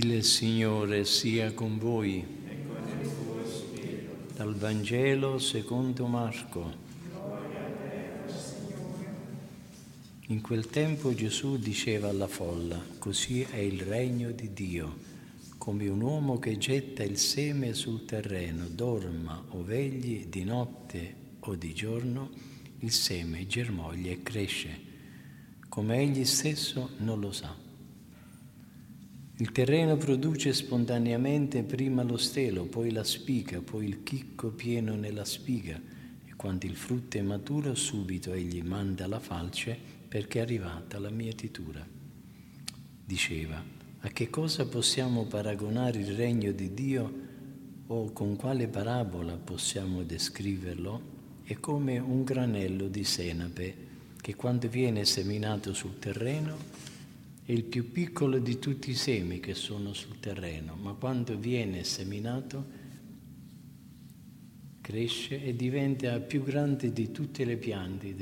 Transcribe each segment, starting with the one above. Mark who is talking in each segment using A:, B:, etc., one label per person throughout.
A: Il Signore sia con voi. Dal Vangelo secondo Marco. In quel tempo Gesù diceva alla folla, così è il regno di Dio, come un uomo che getta il seme sul terreno, dorma o vegli di notte o di giorno, il seme germoglia e cresce, come egli stesso non lo sa. Il terreno produce spontaneamente prima lo stelo, poi la spiga, poi il chicco pieno nella spiga e quando il frutto è maturo subito egli manda la falce perché è arrivata la mietitura. Diceva, a che cosa possiamo paragonare il regno di Dio o con quale parabola possiamo descriverlo? È come un granello di senape che quando viene seminato sul terreno è il più piccolo di tutti i semi che sono sul terreno, ma quando viene seminato cresce e diventa più grande di tutte le piante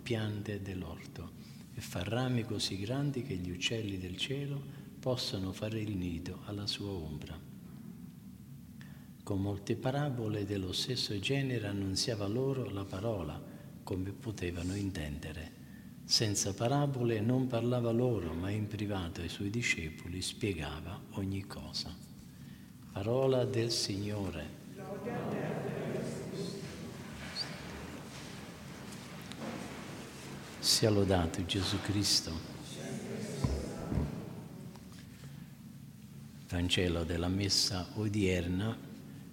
A: piante dell'orto e fa rami così grandi che gli uccelli del cielo possano fare il nido alla sua ombra. Con molte parabole dello stesso genere annunziava loro la parola come potevano intendere. Senza parabole non parlava loro, ma in privato ai suoi discepoli spiegava ogni cosa. Parola del Signore. Sia lodato Gesù Cristo. Vangelo della messa odierna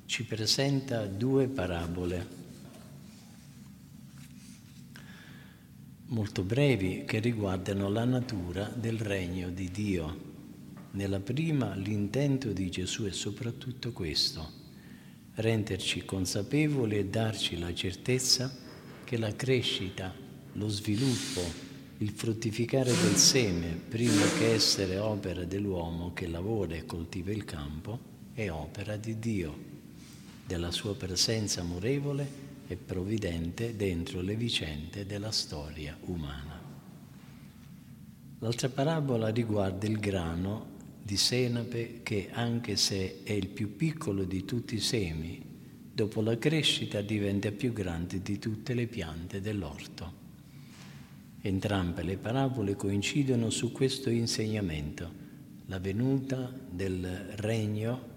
A: ci presenta due parabole molto brevi che riguardano la natura del regno di Dio. Nella prima l'intento di Gesù è soprattutto questo, renderci consapevoli e darci la certezza che la crescita, lo sviluppo, il fruttificare del seme, prima che essere opera dell'uomo che lavora e coltiva il campo, è opera di Dio, della sua presenza amorevole e provvidente dentro le vicende della storia umana. L'altra parabola riguarda il grano di senape che, anche se è il più piccolo di tutti i semi, dopo la crescita diventa più grande di tutte le piante dell'orto. Entrambe le parabole coincidono su questo insegnamento, la venuta del regno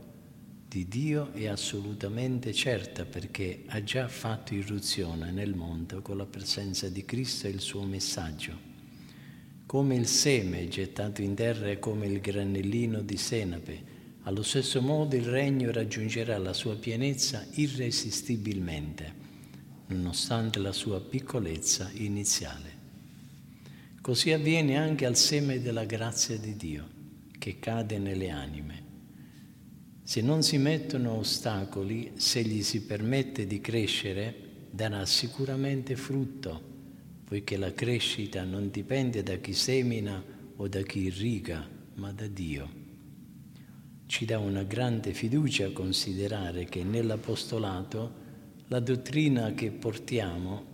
A: di Dio è assolutamente certa perché ha già fatto irruzione nel mondo con la presenza di Cristo e il suo messaggio. Come il seme gettato in terra è come il granellino di senape, allo stesso modo il regno raggiungerà la sua pienezza irresistibilmente, nonostante la sua piccolezza iniziale. Così avviene anche al seme della grazia di Dio, che cade nelle anime se non si mettono ostacoli, se gli si permette di crescere, darà sicuramente frutto, poiché la crescita non dipende da chi semina o da chi irriga, ma da Dio. Ci dà una grande fiducia considerare che nell'apostolato la dottrina che portiamo,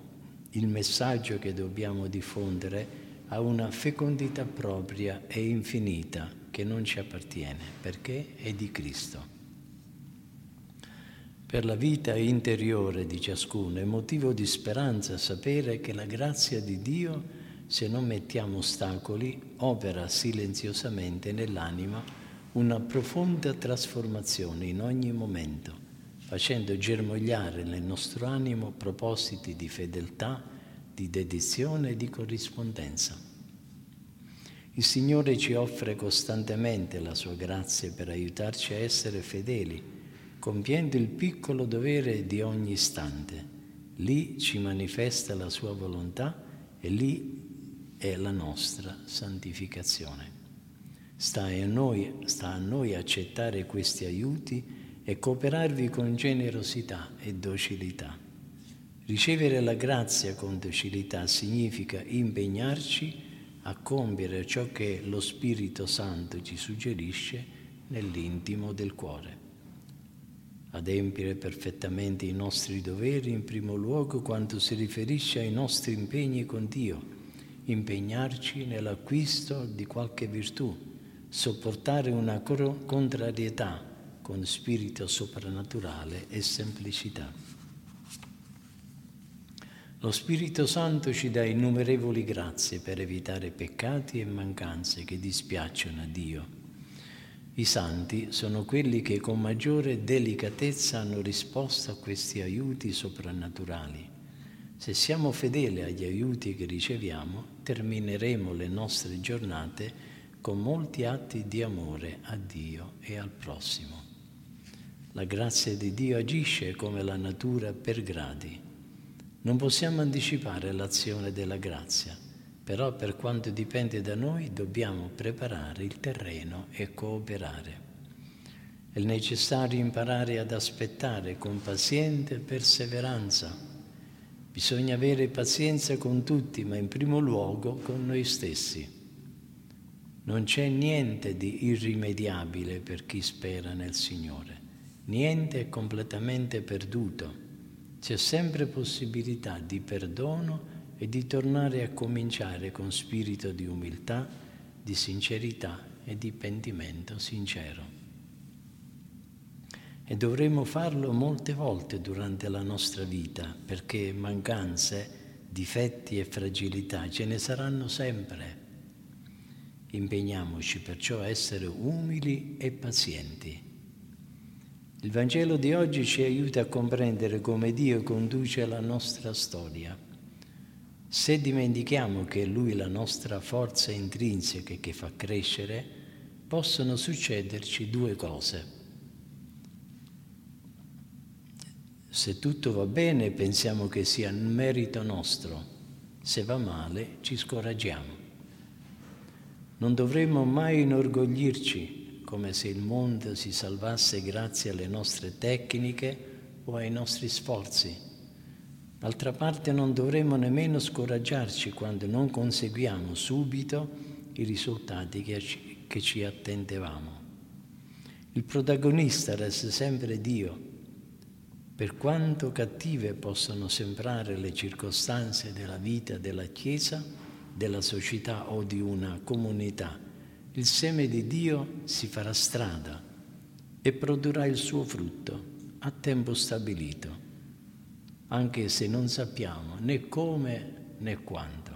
A: il messaggio che dobbiamo diffondere, ha una fecondità propria e infinita che non ci appartiene, perché è di Cristo. Per la vita interiore di ciascuno è motivo di speranza sapere che la grazia di Dio, se non mettiamo ostacoli, opera silenziosamente nell'anima una profonda trasformazione in ogni momento, facendo germogliare nel nostro animo propositi di fedeltà, di dedizione e di corrispondenza. Il Signore ci offre costantemente la sua grazia per aiutarci a essere fedeli, compiendo il piccolo dovere di ogni istante. Lì ci manifesta la sua volontà e lì è la nostra santificazione. Sta a noi, sta a noi accettare questi aiuti e cooperarvi con generosità e docilità. Ricevere la grazia con docilità significa impegnarci a compiere ciò che lo Spirito Santo ci suggerisce nell'intimo del cuore. Adempiere perfettamente i nostri doveri in primo luogo quando si riferisce ai nostri impegni con Dio, impegnarci nell'acquisto di qualche virtù, sopportare una contrarietà con spirito soprannaturale e semplicità. Lo Spirito Santo ci dà innumerevoli grazie per evitare peccati e mancanze che dispiacciono a Dio. I santi sono quelli che con maggiore delicatezza hanno risposto a questi aiuti soprannaturali. Se siamo fedeli agli aiuti che riceviamo, termineremo le nostre giornate con molti atti di amore a Dio e al prossimo. La grazia di Dio agisce come la natura per gradi. Non possiamo anticipare l'azione della grazia, però per quanto dipende da noi dobbiamo preparare il terreno e cooperare. È necessario imparare ad aspettare con paziente perseveranza. Bisogna avere pazienza con tutti, ma in primo luogo con noi stessi. Non c'è niente di irrimediabile per chi spera nel Signore. Niente è completamente perduto. C'è sempre possibilità di perdono e di tornare a cominciare con spirito di umiltà, di sincerità e di pentimento sincero. E dovremo farlo molte volte durante la nostra vita, perché mancanze, difetti e fragilità ce ne saranno sempre. Impegniamoci perciò a essere umili e pazienti il Vangelo di oggi ci aiuta a comprendere come Dio conduce la nostra storia. Se dimentichiamo che è Lui la nostra forza intrinseca che fa crescere, possono succederci due cose. Se tutto va bene pensiamo che sia merito nostro, se va male ci scoraggiamo. Non dovremmo mai inorgoglirci come se il mondo si salvasse grazie alle nostre tecniche o ai nostri sforzi. D'altra parte non dovremmo nemmeno scoraggiarci quando non conseguiamo subito i risultati che ci, che ci attendevamo. Il protagonista resta sempre Dio. Per quanto cattive possano sembrare le circostanze della vita della Chiesa, della società o di una comunità, il seme di Dio si farà strada e produrrà il suo frutto a tempo stabilito, anche se non sappiamo né come né quanto.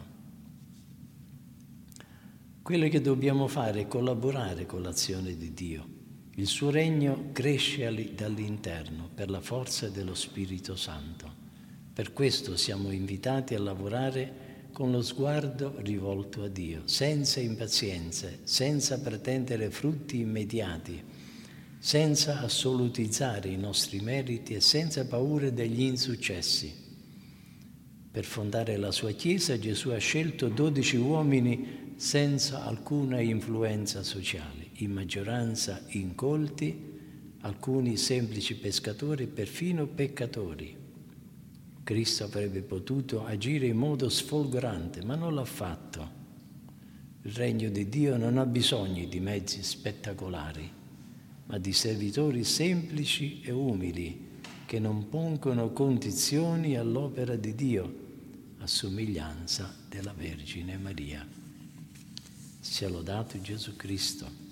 A: Quello che dobbiamo fare è collaborare con l'azione di Dio. Il suo regno cresce dall'interno per la forza dello Spirito Santo. Per questo siamo invitati a lavorare con lo sguardo rivolto a Dio, senza impazienze, senza pretendere frutti immediati, senza assolutizzare i nostri meriti e senza paura degli insuccessi. Per fondare la sua Chiesa Gesù ha scelto dodici uomini senza alcuna influenza sociale, in maggioranza incolti, alcuni semplici pescatori e perfino peccatori. Cristo avrebbe potuto agire in modo sfolgorante, ma non l'ha fatto. Il regno di Dio non ha bisogno di mezzi spettacolari, ma di servitori semplici e umili che non pongono condizioni all'opera di Dio a somiglianza della Vergine Maria. Sia lodato Gesù Cristo.